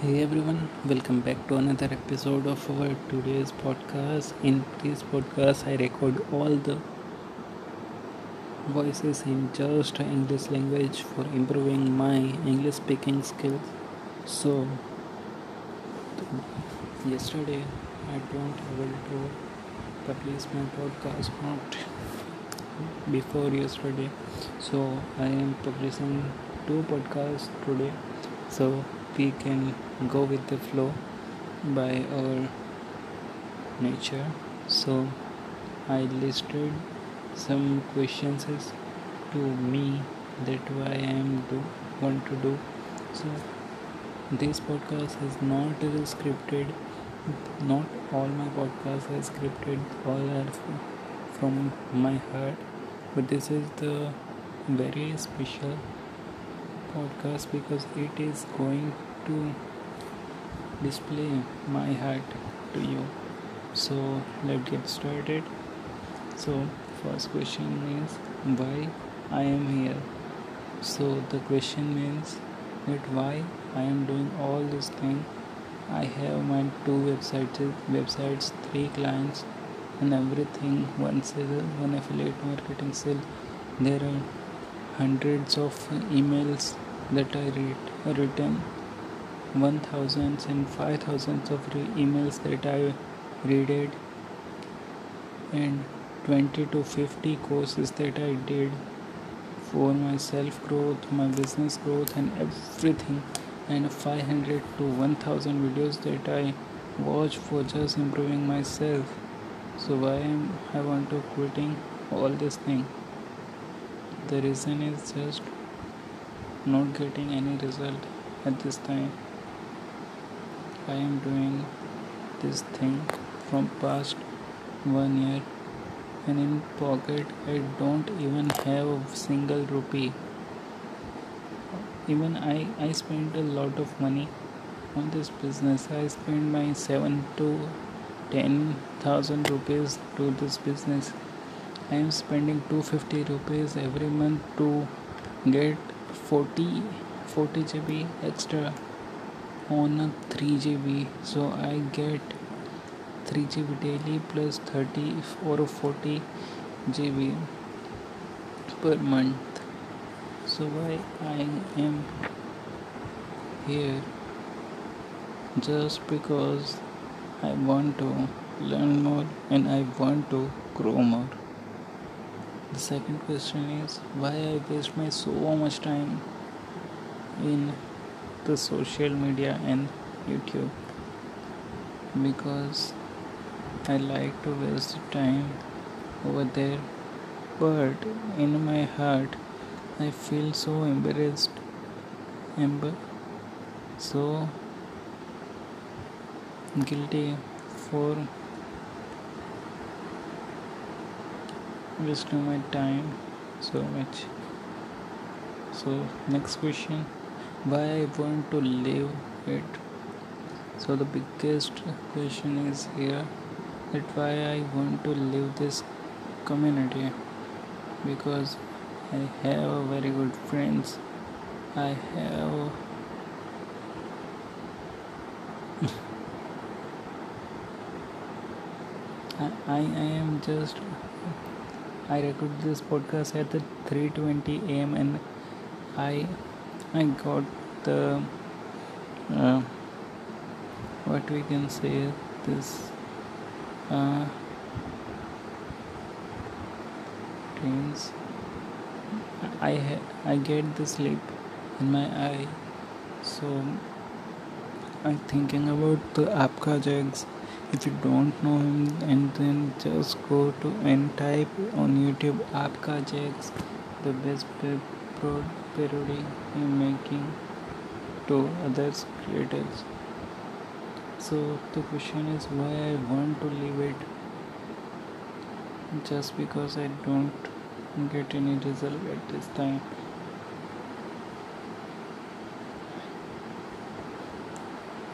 Hey everyone, welcome back to another episode of our today's podcast. In this podcast, I record all the voices in just English language for improving my English speaking skills. So, yesterday I don't able to publish my podcast not before yesterday, so I am publishing two podcasts today. So we can go with the flow by our nature. So I listed some questions to me that why I am do want to do. So this podcast is not scripted. Not all my podcasts are scripted. All are from my heart. But this is the very special podcast because it is going to display my heart to you. So let's get started. So first question is why i am here? So the question means that why i am doing all this thing i have my two websites websites three clients and everything. One sale one affiliate marketing sale there are hundreds of emails that i read written one thousands and five thousands of emails that I read and 20 to 50 courses that I did for my self growth, my business growth, and everything, and 500 to 1000 videos that I watch for just improving myself. So why am I want to quitting all this thing? The reason is just not getting any result at this time. I am doing this thing from past one year and in pocket I don't even have a single rupee. Even I, I spent a lot of money on this business. I spent my seven to ten thousand rupees to this business. I am spending 250 rupees every month to get 40 40 GB extra on a 3 GB so I get 3 GB daily plus 30 or 40 GB per month. So why I am here? Just because I want to learn more and I want to grow more. The second question is why I waste my so much time in the social media and YouTube because I like to waste time over there, but in my heart, I feel so embarrassed, emb- so guilty for wasting my time so much. So, next question why I want to live it. So the biggest question is here that why I want to live this community because I have very good friends. I have I, I am just I record this podcast at the 3:20 a.m. and I I got the uh, what we can say this uh, dreams I I get the sleep in my eye. So I'm thinking about the Apka Jags if you don't know him and then just go to and type on YouTube Apka Jags the best parody in making to others creators. So the question is why i want to leave it? Just because i don't get any result at this time.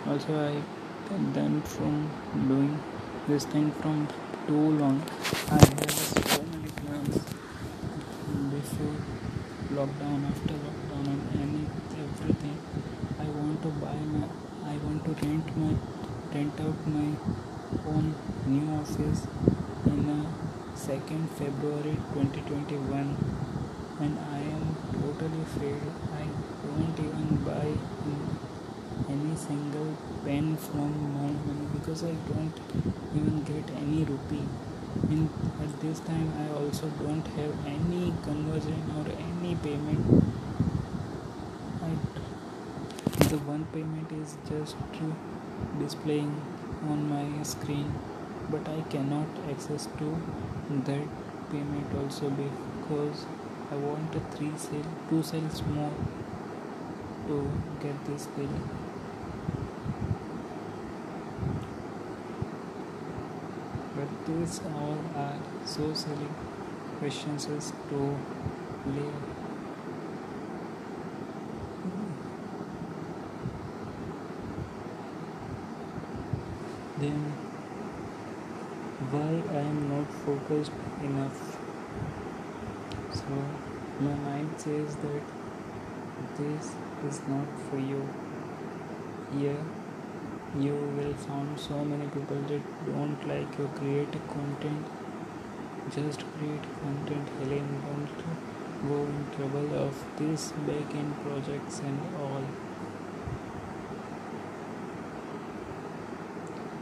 Also i done from doing this thing from too long i have so many plans before lockdown after lockdown and any everything i want to buy my i want to rent my rent out my own new office in uh, 2nd February 2021 and I am totally failed. I won't even buy any single pen from my money because I don't even get any rupee. In at this time I also don't have any conversion or any payment. I, the one payment is just displaying on my screen but I cannot access to that payment also because I want three sale two sales more to get this bill but these all are so silly questions to live then why I am not focused enough? So my mind says that this is not for you. Here you will find so many people that don't like your creative content. Just create content Helen. Don't go in trouble of this back end projects and all.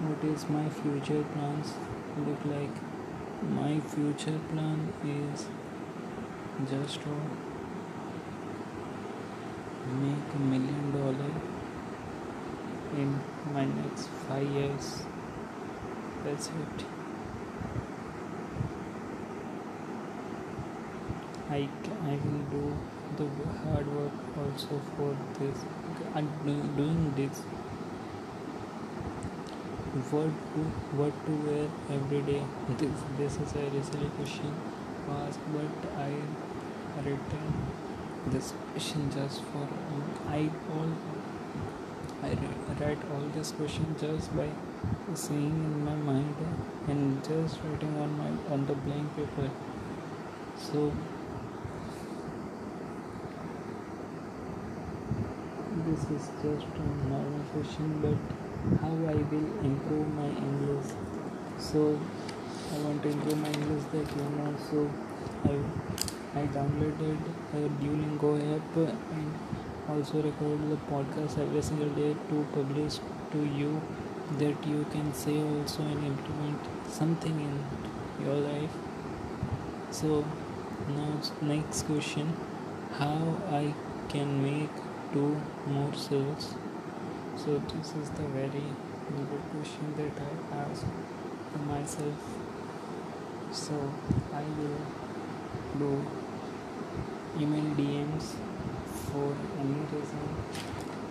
What is my future plans look like? My future plan is just to make a million dollar in my next five years. That's it. I, I will do the hard work also for this I'm doing this. What to what to wear every day? This this is a silly question asked but I written this question just for I all I write all this question just by seeing in my mind and just writing on my on the blank paper so this is just a normal question but how I will improve my English. So I want to improve my English that you know. So I I downloaded a Duolingo app and also record the podcast every single day to publish to you that you can say also and implement something in your life. So now next question how I can make two more sales so this is the very good question that I ask to myself. So I will do email DMs for any reason.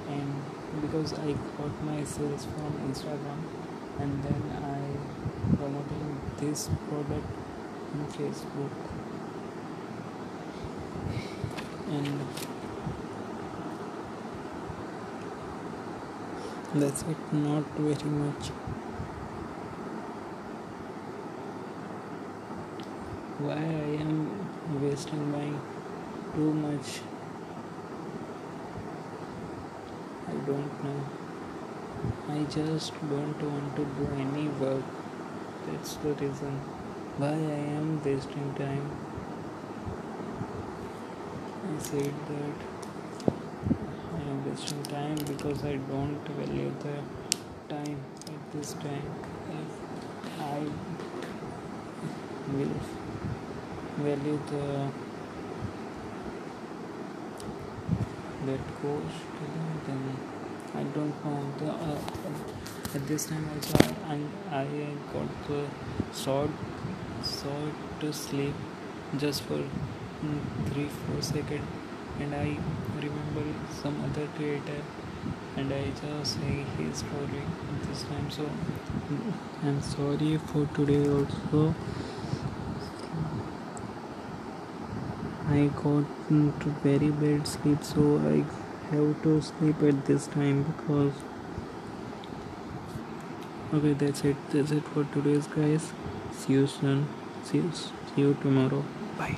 And because I got my sales from Instagram and then I promoting this product on Facebook. And that's it. Not very much. Why I am wasting my too much I don't know. I just don't want to do any work. That's the reason why I am wasting time. I said that I am wasting time because I don't value the time at this time. If I will value the that cost, then I don't know. The, uh, at this time also, I, I got the short, short to sleep just for mm, three four seconds and I remember some other creator and I just say his story this time so I'm sorry for today also I got very bad sleep so I have to sleep at this time because okay that's it. That's it for today's guys. See you soon. See you, see you tomorrow. Bye